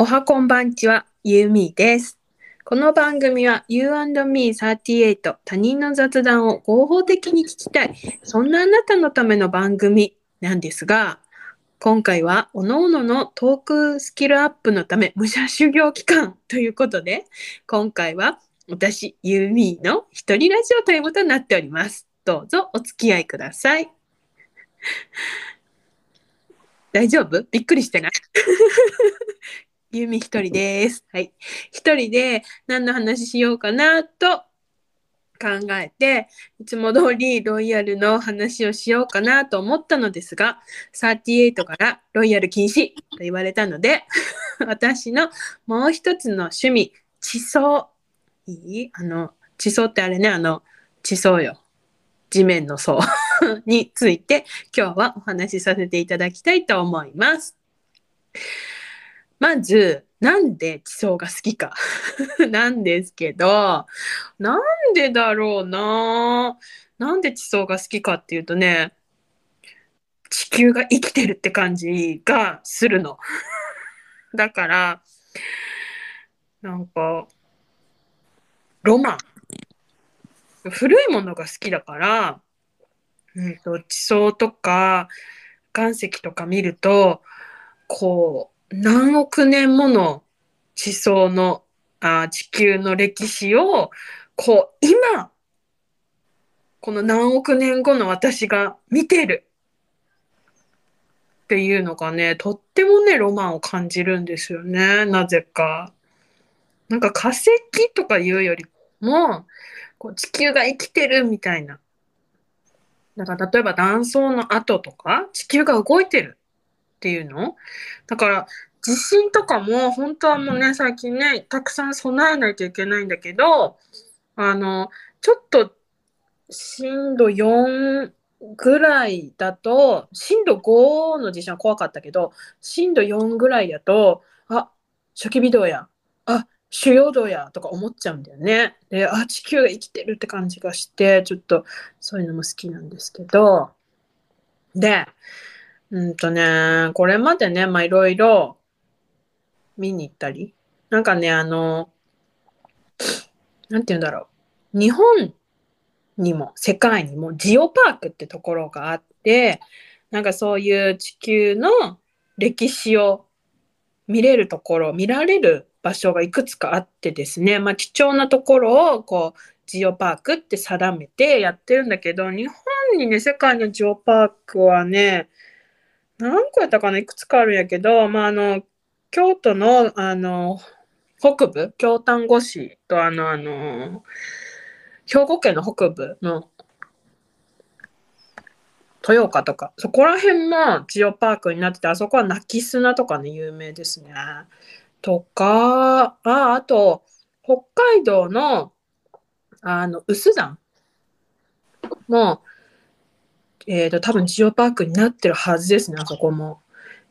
おはこんばんちは、ゆうみです。この番組は You&Me38 他人の雑談を合法的に聞きたい、そんなあなたのための番組なんですが、今回は各々のトークスキルアップのため武者修行期間 ということで、今回は私、ゆうみの一人ラジオタイムとになっております。どうぞお付き合いください。大丈夫？びっくりしてない？ゆみ一人です。はい。一人で何の話しようかなと考えて、いつも通りロイヤルの話をしようかなと思ったのですが、38からロイヤル禁止と言われたので、私のもう一つの趣味、地層。いい？あの、地層ってあれね、あの、地層よ。地面の層 について今日はお話しさせていただきたいと思います。まず、なんで地層が好きか なんですけど、なんでだろうななんで地層が好きかっていうとね、地球が生きてるって感じがするの。だから、なんか、ロマン。古いものが好きだから、うんと、地層とか岩石とか見ると、こう、何億年もの地層のあ地球の歴史をこう今この何億年後の私が見てるっていうのがねとってもねロマンを感じるんですよねなぜか。なんか化石とかいうよりもこう地球が生きてるみたいな。だから例えば断層の跡とか地球が動いてるっていうの？だから地震とかも本当はもうね最近ねたくさん備えないといけないんだけどあのちょっと震度4ぐらいだと震度5の地震は怖かったけど震度4ぐらいだとあ初期微動やあ主要度やとか思っちゃうんだよね。であ地球が生きてるって感じがしてちょっとそういうのも好きなんですけど。でうんとね、これまでね、まあいろいろ見に行ったり、なんかね、あの、なんて言うんだろう。日本にも世界にもジオパークってところがあって、なんかそういう地球の歴史を見れるところ、見られる場所がいくつかあってですね、まあ貴重なところをこう、ジオパークって定めてやってるんだけど、日本にね、世界のジオパークはね、何個やったかな？いくつかあるんやけど、まあ、あの、京都の、あの、北部、京丹後市と、あの、あの、兵庫県の北部の豊岡とか、そこら辺もジオパークになってて、あそこは泣き砂とかね、有名ですね。とか、あ、あと、北海道の、あの、有珠山も、えーと、多分ジオパークになってるはずですね、あそこも。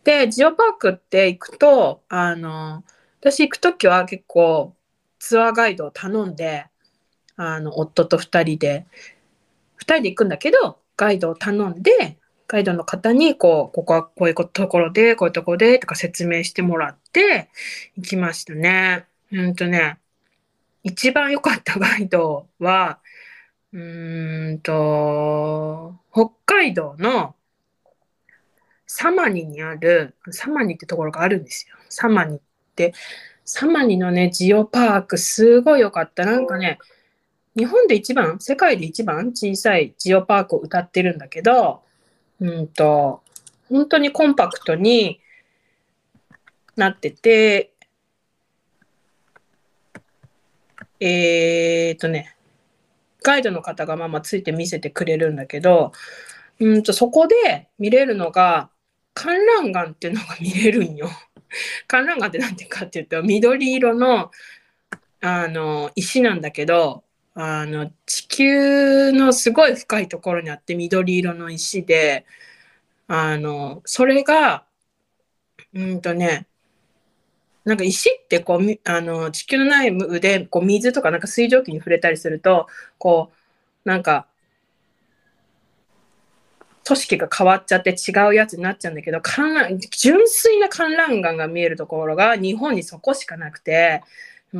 で、ジオパークって行くと、あの、私行くときは結構ツアーガイドを頼んで、あの、夫と二人で、二人で行くんだけど、ガイドを頼んで、ガイドの方に、こう、ここはこういうところで、こういうところで、とか説明してもらって、行きましたね。うんとね、一番良かったガイドは、うーんと、北海道のサマニにある、サマニってところがあるんですよ。サマニって、サマニのね、ジオパーク、すごい良かった。なんかね、日本で一番、世界で一番小さいジオパークを歌ってるんだけど、うんと、本当にコンパクトになってて、えーっとね、ガイドの方がまあまついて見せてくれるんだけど、うんとそこで見れるのが観覧岩っていうのが見れるんよ。観覧岩って何ていうかっていうと緑色のあの石なんだけどあの地球のすごい深いところにあって緑色の石であのそれがうんとねなんか石ってこうあの地球の内部でこう水とかなんか水蒸気に触れたりするとこうなんか組織が変わっちゃって違うやつになっちゃうんだけど、観覧純粋な観覧眼が見えるところが日本にそこしかなくて、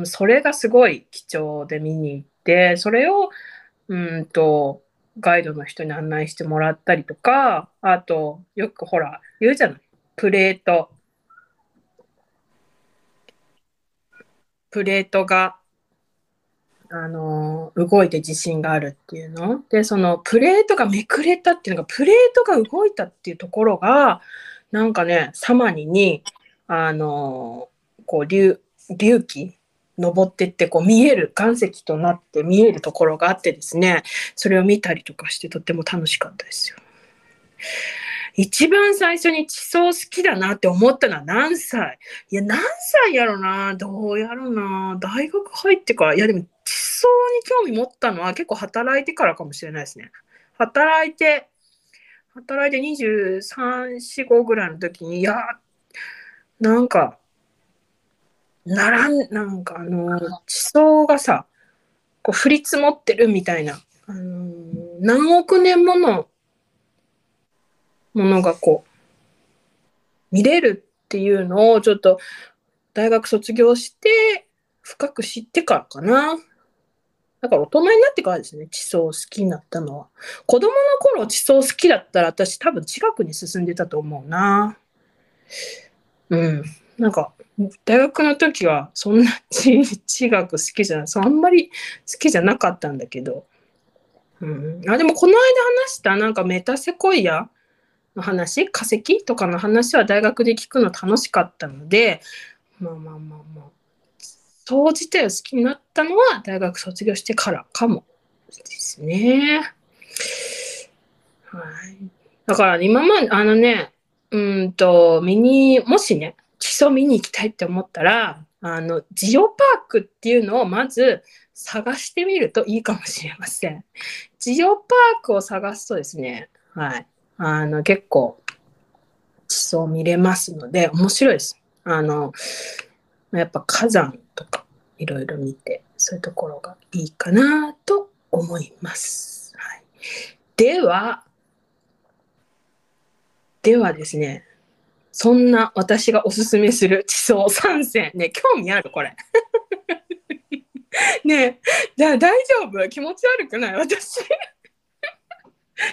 それがすごい貴重で見に行って、それを、うんと、ガイドの人に案内してもらったりとか、あと、よくほら、言うじゃない。プレート。プレートがあの、動いて地震があるっていうの。で、そのプレートがめくれたっていうのが、プレートが動いたっていうところが、なんかね、サマニに、あの、こう、隆隆起、登ってってこう見える岩石となって見えるところがあってですねそれを見たりとかしてとっても楽しかったですよ。一番最初に地層好きだなって思ったのは何歳？いや、何歳やろな？どうやろな？大学入ってから？いや、でも地層に興味持ったのは結構働いてからかもしれないですね。働いて、働いて23、4、5ぐらいの時に、いや、なんか、ならん、なんかあの、地層がさ、こう降り積もってるみたいな、あの何億年ものものがこう、見れるっていうのをちょっと大学卒業して深く知ってからかな。だから大人になってからですね、地層好きになったのは。子供の頃地層好きだったら私多分近くに進んでたと思うな。うん。なんか、大学の時はそんな地地学好きじゃない、あんまり好きじゃなかったんだけど。うん。あ、でもこの間話したなんかメタセコイアの話、化石とかの話は大学で聞くの楽しかったので、まあまあまあまあ、そう自体を好きになったのは大学卒業してからかもですね。はい。だから今まで、あのね、うんと、見に、もしね、基礎見に行きたいって思ったら、あの、ジオパークっていうのをまず探してみるといいかもしれません。ジオパークを探すとですね、はい。あの、結構、地層見れますので、面白いです。あの、やっぱ火山とかいろいろ見て、そういうところがいいかなと思います。はい、では、ではですね、そんな私がおすすめする地層3選。ね、興味あるこれ。ねえ、じゃあ大丈夫？気持ち悪くない？私。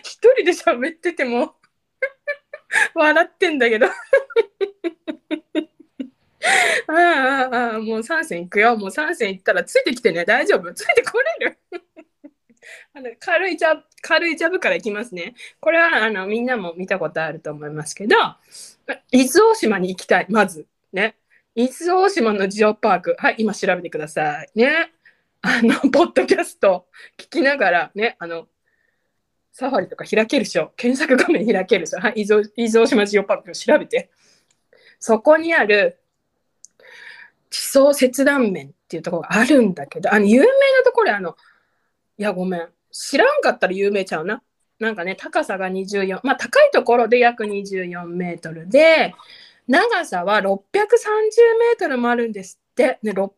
一人で喋ってても笑ってんだけど。ああああもう3戦行くよ。もう3戦行ったらついてきてね。大丈夫。ついてこれる。あの軽いジャブ軽いジャブからいきますね。これはあのみんなも見たことあると思いますけど伊豆大島に行きたい。まず。ね。伊豆大島のジオパーク。はい今調べてください。ね。あのポッドキャスト聞きながらね。あのサファリとか開けるでしょ。検索画面開けるでしょ。はい、伊豆伊豆大島ジオパークを調べて。そこにある地層切断面っていうところがあるんだけど、あの、有名なところあの、いや、ごめん。知らんかったら有名ちゃうな。なんかね、高さが24、まあ高いところで約24メートルで、長さは630メートルもあるんですって。ね、630メ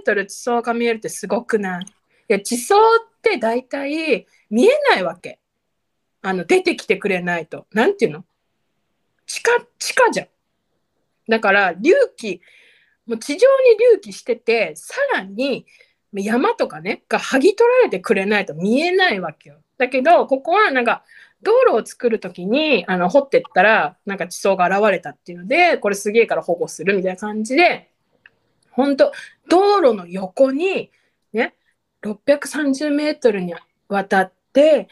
ートル地層が見えるってすごくない？いや、地層って大体見えないわけ。あの、出てきてくれないと。なんていうの？地下、地下じゃん。だから、隆起、もう地上に隆起してて、さらに山とかね、が剥ぎ取られてくれないと見えないわけよ。だけど、ここはなんか、道路を作るときに、あの、掘ってったら、なんか地層が現れたっていうので、これすげえから保護するみたいな感じで、本当道路の横に、ね、630メートルにわたって、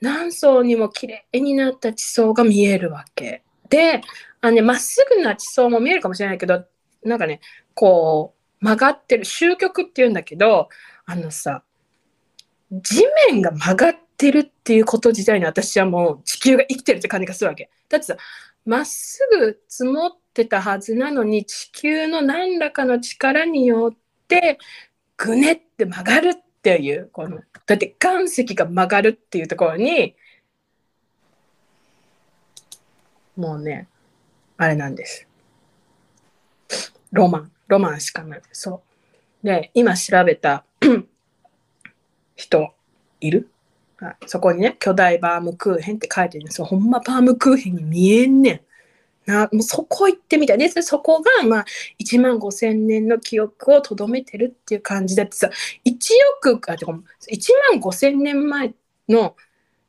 何層にも綺麗になった地層が見えるわけ。で、あのね、まっすぐな地層も見えるかもしれないけど、なんかね、こう、曲がってる、終局っていうんだけど、あのさ、地面が曲がってるっていうこと自体に私はもう地球が生きてるって感じがするわけ。だってさ、まっすぐ積もってたはずなのに地球の何らかの力によってぐねって曲がるっていう、この、だって岩石が曲がるっていうところに、もうね、あれなんです。ロマン、ロマンしかない。そう。で、今調べた 人いる？そこにね、巨大バームクーヘンって書いてるんですよ。ほんまバームクーヘンに見えんねん。なもうそこ行ってみたい。ですそこが、まあ、1万5千年の記憶をとどめてるっていう感じだってさ1億か1万5千年前の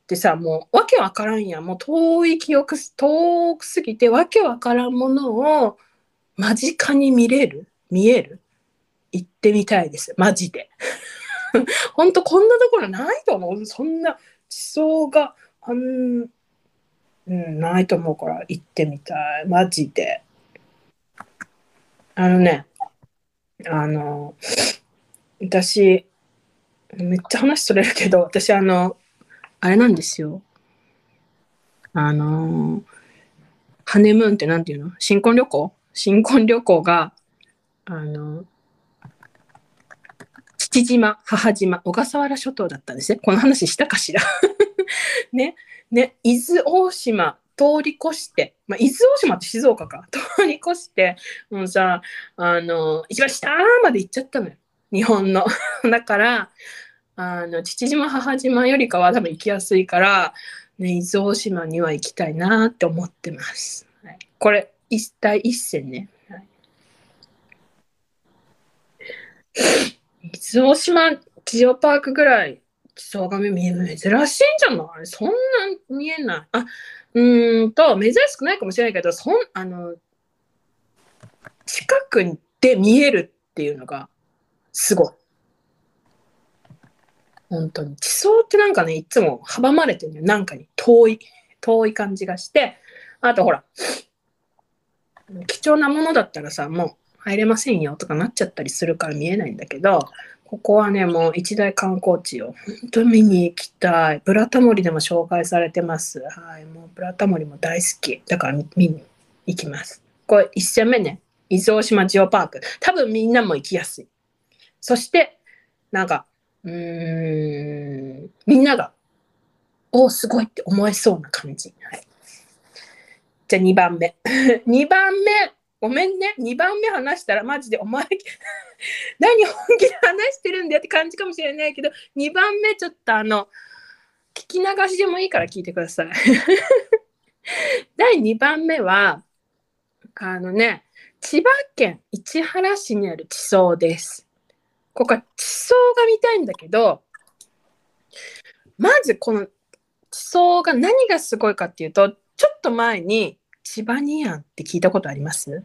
ってさもうわけわからんやもう遠い記憶遠くすぎてわけわからんものを間近に見れる？見える？行ってみたいです。マジで。ほんとこんなところないと思う。そんな地層があんうん、ないと思うから行ってみたい。マジで。あのね、あの、私、めっちゃ話それるけど、私、あの、あれなんですよ。あの、ハネムーンってなんていうの？新婚旅行？新婚旅行が、あの、父島、母島、小笠原諸島だったんですね。この話したかしら？ね。ね、伊豆大島通り越して、まあ、伊豆大島って静岡か、通り越して、もうさ、あの、一番下まで行っちゃったのよ。日本の。だから、あの、父島、母島よりかは多分行きやすいから、ね、伊豆大島には行きたいなって思ってます。はい、これ、一体一線ね。伊豆大島ジオパークぐらい基礎が珍しいんじゃない？そんな見えない。あ、うんと、珍しくないかもしれないけど、そん、あの、近くで見えるっていうのが、すごい。本当に。地層ってなんかね、いつも阻まれてるのよ。なんかに。遠い。遠い感じがして。あとほら、貴重なものだったらさ、もう入れませんよとかなっちゃったりするから見えないんだけど、ここはね、もう一大観光地を本当に見に行きたい。ブラタモリでも紹介されてます。はい、もうブラタモリも大好き。だから見に行きます。これ1戦目ね、伊豆大島ジオパーク。多分みんなも行きやすい。そして、なんか、うーん、みんなが、おすごいって思えそうな感じ。はい、じゃあ2番目。2番目。ごめんね。2番目話したらマジでお前、何本気で話してるんだよって感じかもしれないけど、2番目ちょっとあの、聞き流しでもいいから聞いてください。第2番目は、あのね、千葉県市原市にある地層です。ここは地層が見たいんだけど、まずこの地層が何がすごいかっていうと、ちょっと前にチバニアンって聞いたことあります？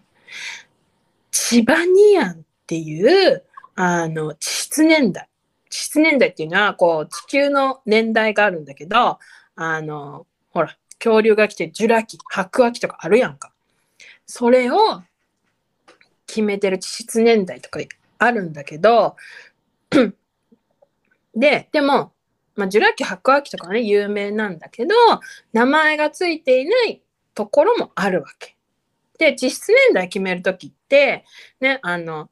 チバニアンっていうあの地質年代。地質年代っていうのはこう地球の年代があるんだけどあのほら恐竜が来てジュラ紀白亜紀とかあるやんか。それを決めてる地質年代とかあるんだけど ででも、まあ、ジュラ紀白亜紀とかね有名なんだけど名前がついていないところもあるわけ。で、実質年代決めるときって、ね、あの、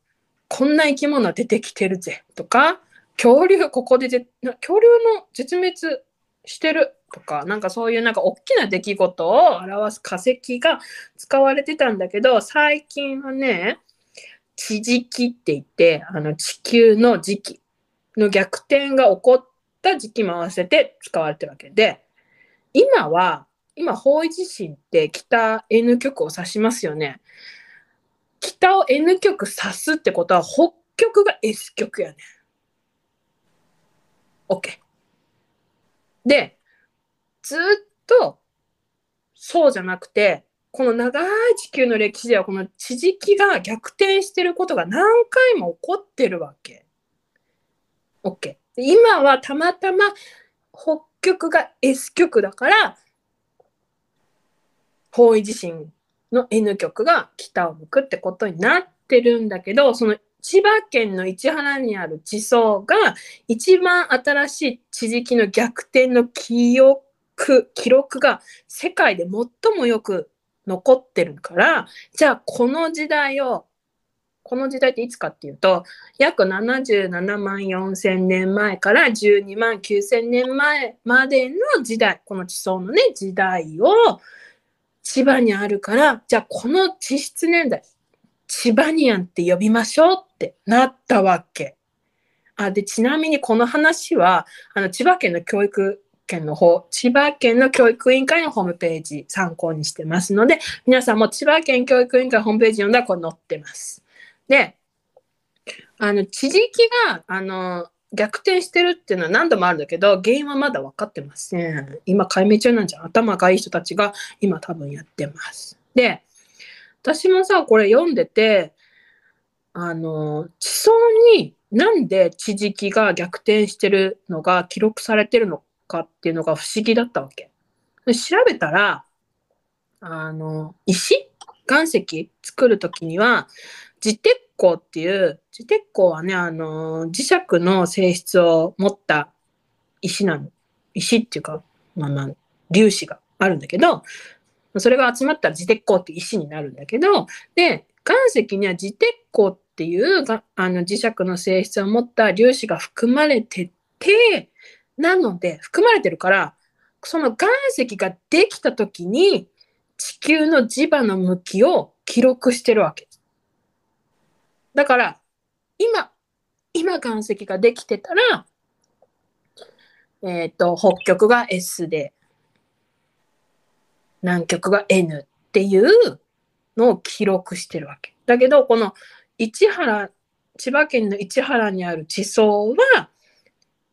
こんな生き物出てきてるぜとか、恐竜ここで恐竜の絶滅してるとか、なんかそういうなんか大きな出来事を表す化石が使われてたんだけど、最近はね、地磁気って言って、あの地球の時期の逆転が起こった時期も合わせて使われてるわけで、今は今、方位地震って北 N 極を指しますよね。北を N 極指すってことは北極が S 極やね。OK。で、ずっとそうじゃなくて、この長い地球の歴史ではこの地磁気が逆転してることが何回も起こってるわけ。OK。今はたまたま北極が S 極だから方位地震の N 極が北を向くってことになってるんだけど、その千葉県の市原にある地層が一番新しい地磁気の逆転の記憶、記録が世界で最もよく残ってるから、じゃあこの時代を、この時代っていつかっていうと、約77万4千年前から12万9千年前までの時代、この地層のね、時代を千葉にあるから、じゃあこの地質年代、千葉ニアンって呼びましょうってなったわけ。あでちなみにこの話はあの千葉県の教育県の方、千葉県の教育委員会のホームページ参考にしてますので、皆さんも千葉県教育委員会ホームページ読んだらこれ載ってます。で、あの、地域が、あの、逆転してるっていうのは何度もあるんだけど、原因はまだ分かってません。今解明中なんじゃん。頭がいい人たちが今多分やってます。で、私もさ、これ読んでて、あの、地層になんで地磁気が逆転してるのが記録されてるのかっていうのが不思議だったわけ。調べたら、あの、石？岩石？作るときには、磁鉄鋼っていう、磁鉄鋼はね、あの、磁石の性質を持った石なの。石っていうか、まあまあ、粒子があるんだけど、それが集まったら磁鉄鋼って石になるんだけど、で、岩石には磁鉄鋼っていうがあの磁石の性質を持った粒子が含まれてて、なので、含まれてるから、その岩石ができた時に地球の磁場の向きを記録してるわけ。だから、今、今岩石ができてたら、えっ、ー、と、北極が S で、南極が N っていうのを記録してるわけ。だけど、この市原、千葉県の市原にある地層は、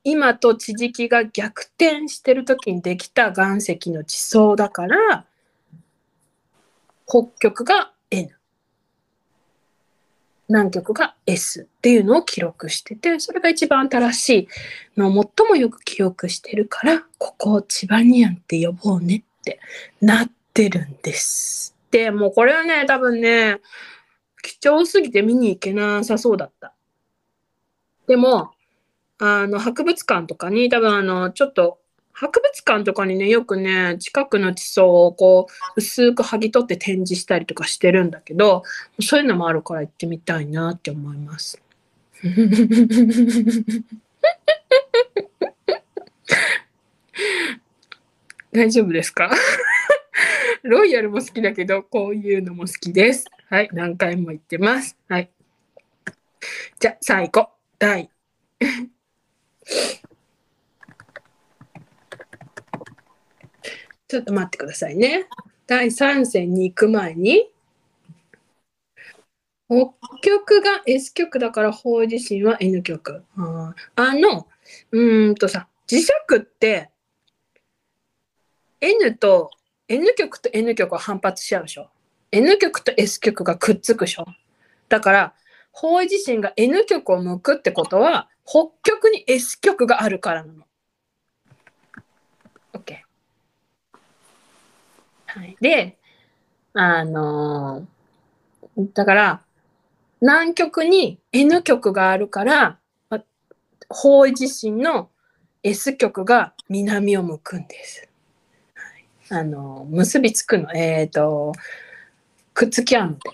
今と地磁気が逆転してる時にできた岩石の地層だから、北極が N。南極が S っていうのを記録してて、それが一番新しいのを最もよく記憶してるから、ここを千葉ニアンって呼ぼうねってなってるんです。で、もうこれはね、多分ね、貴重すぎて見に行けなさそうだった。でも、あの、博物館とかに、多分あの、ちょっと、博物館とかにね、よくね、近くの地層をこう、薄く剥ぎ取って展示したりとかしてるんだけど、そういうのもあるから行ってみたいなって思います。大丈夫ですか？ロイヤルも好きだけど、こういうのも好きです。はい、何回も言ってます。はい。じゃあ、最後、第。ちょっと待ってくださいね。第3戦に行く前に、北極が S 極だから方自身は N 極。ああの、うんとさ、磁石って N と N 極と N 極は反発し合うでしょ。N 極と S 極がくっつくでしょ。だから、方位自身が N 極を向くってことは、北極に S 極があるからなの。OK。はい。で、あのー、だから、南極に N 極があるから、方位自身の S 極が南を向くんです。あのー、結びつくの。えっ、ー、と、くっつき合うので、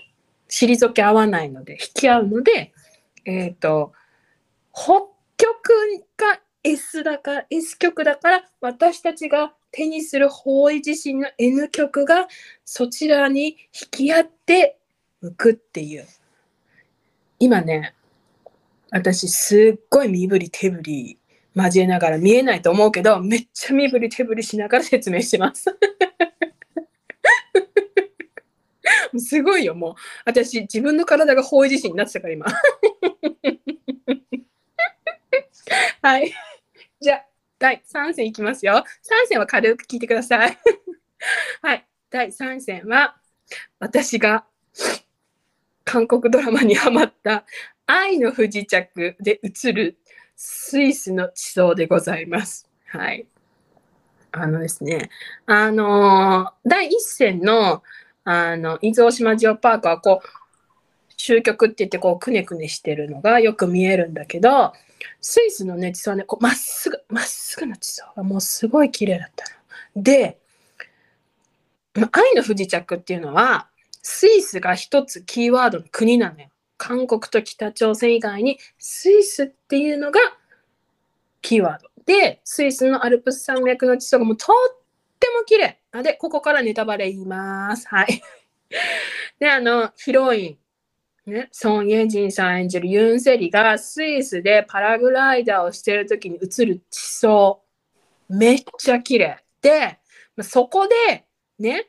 退け合わないので、引き合うので、えっ、と、北極が S だから、S 極だから、私たちが手にする方位自身の N 極がそちらに引き合って向くっていう。今ね、私すっごい身振り手振り交えながら見えないと思うけど、めっちゃ身振り手振りしながら説明してます。すごいよ、もう。私、自分の体が方位自身になってたから、今。はい。じゃあ、第3戦いきますよ。3戦は軽く聞いてください。はい。第3戦は、私が韓国ドラマにハマった愛の不時着で映るスイスの地層でございます。はい。あのですね、あのー、第1戦のあの、伊豆大島ジオパークはこう、終局って言ってこう、くねくねしてるのがよく見えるんだけど、スイスのね、地層はね、こう、まっすぐ、まっすぐな地層がもうすごい綺麗だったの。で、愛の不時着っていうのは、スイスが一つキーワードの国なのよ。韓国と北朝鮮以外にスイスっていうのがキーワード。で、スイスのアルプス山脈の地層がもうとっても綺麗。で、ここからネタバレ言います。はい。で、あの、ヒロイン、ね、ソン・イェジンさん演じるユン・セリがスイスでパラグライダーをしてる時に映る地層。めっちゃ綺麗。で、そこで、ね、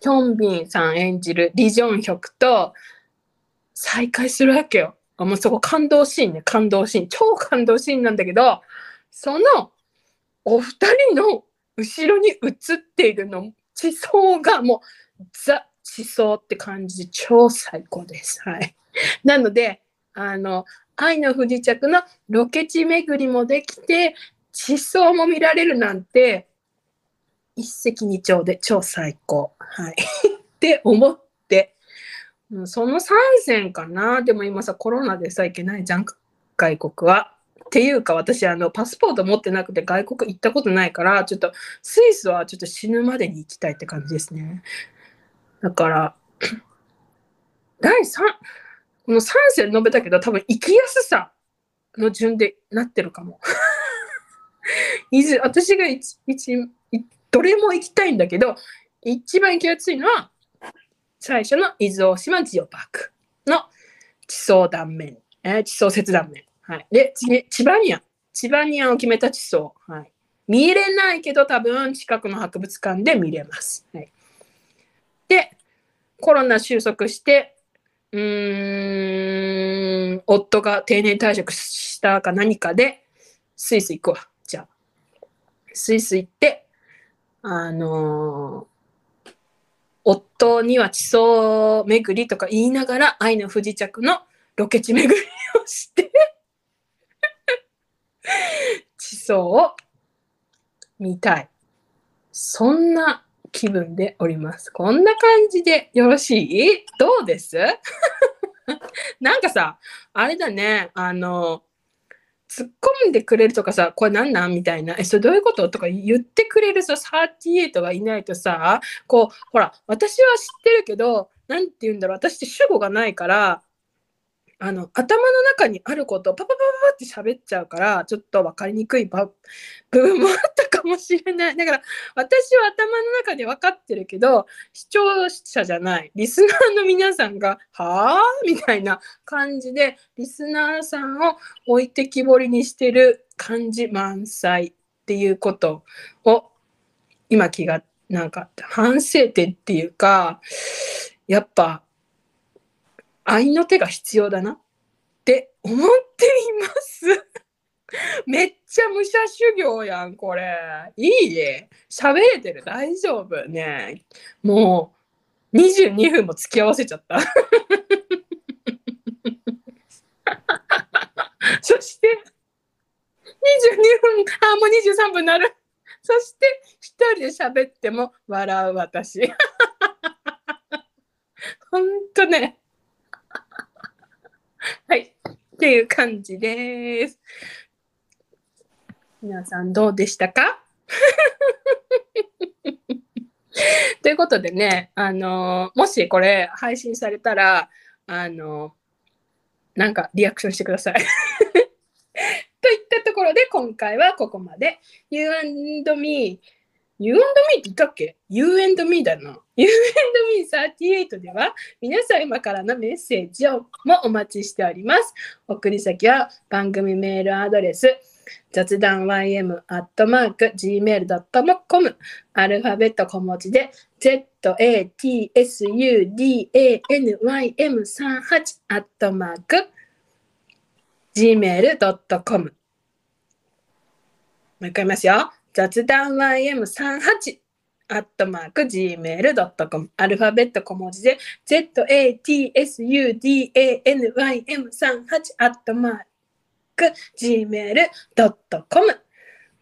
ヒョンビンさん演じるリ・ジョンヒョクと再会するわけよ。もうそこ感動シーンね、感動シーン。超感動シーンなんだけど、そのお二人の後ろに映っているの、地層がもうザ地層って感じで超最高です。はい。なので、あの、愛の不時着のロケ地巡りもできて、地層も見られるなんて、一石二鳥で超最高。はい。って思って、その3選かな。でも今さ、コロナでさ、いけないじゃん、外国は。っていうか、私、あの、パスポート持ってなくて外国行ったことないから、ちょっと、スイスはちょっと死ぬまでに行きたいって感じですね。だから、第3、この3選述べたけど、多分生きやすさの順でなってるかも。私が一、どれも行きたいんだけど、一番行きやすいのは、最初の伊豆大島ジオパークの地層断面、えー、地層切断面。はい。で、次、千葉ニアン。千葉ニアンを決めた地層。はい。見れないけど、多分近くの博物館で見れます。はい。コロナ収束して、うーん、夫が定年退職したか何かで、スイス行くわ。じゃあ。スイス行って、あのー、夫には地層巡りとか言いながら愛の不時着のロケ地巡りをして地層を見たい。そんな気分でおります。こんな感じでよろしい？どうです？なんかさ、あれだね、あの、突っ込んでくれるとかさ、これなんなん？みたいな、え、それどういうこと？とか言ってくれるさ、38がいないとさ、こう、ほら、私は知ってるけど、なんて言うんだろう、私って主語がないから、あの頭の中にあることをパパパパって喋っちゃうからちょっと分かりにくい部分もあったかもしれないだから私は頭の中で分かってるけど視聴者じゃないリスナーの皆さんが「はあ?」みたいな感じでリスナーさんを置いてきぼりにしてる感じ満載っていうことを今気がなんか反省点っていうかやっぱ愛の手が必要だなって思っています。めっちゃ武者修行やん、これ。いいえ。喋れてる。大丈夫。ねもう、22分も付き合わせちゃった。そして、22分、あ、もう23分なる。そして、一人で喋っても笑う私。ほんとね。はい。っていう感じです。皆さんどうでしたか？ということでね、あのもしこれ配信されたら、あのなんかリアクションしてください。といったところで今回はここまで。You and me You and me って言ったっけ ?You and me だな。You and me38 では皆様からのメッセージをもお待ちしております。送り先は番組メールアドレス雑談 ym.gmail.com アルファベット小文字で zatsudanym38-gmail.com もう一回言いますよ。雑談 ym38 アットマーク gmail.com アルファベット小文字で zatsudanym38 アットマーク gmail.com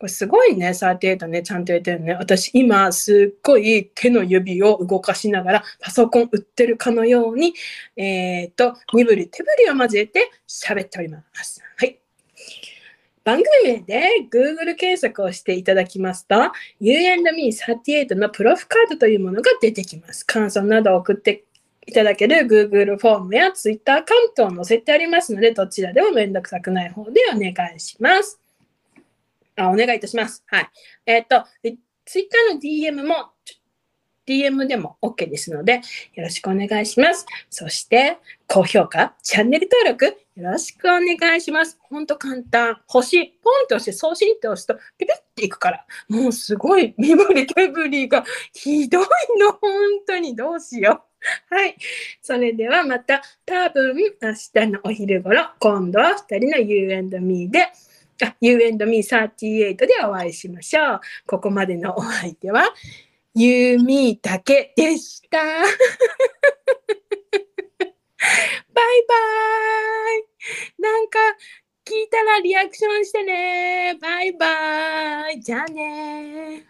これすごいね、38ね、ちゃんと言ってるね。私今すっごい手の指を動かしながらパソコン売ってるかのように、えっ、ー、と、身振り手振りを交えて喋っております。はい。番組名で Google 検索をしていただきますと、You&Me38 のプロフカードというものが出てきます。感想などを送っていただける Google フォームや Twitter アカウントを載せてありますので、どちらでもめんどくさくない方でお願いします。あ、お願いいたします。はい。えっ、ー、と、Twitter の DM も、DM でも OK ですので、よろしくお願いします。そして、高評価、チャンネル登録、よろしくお願いします。ほんと簡単。星、ポンと押して送信って押すと、ピピッていくから。もうすごい身振り手振りがひどいの。本当にどうしよう。はい。それではまた多分明日のお昼頃、今度は2人の You and Me で、あ、You and Me38 でお会いしましょう。ここまでのお相手は、ユーミーだけでした。バイバーイ。なんか聞いたらリアクションしてね。バイバーイ。じゃあね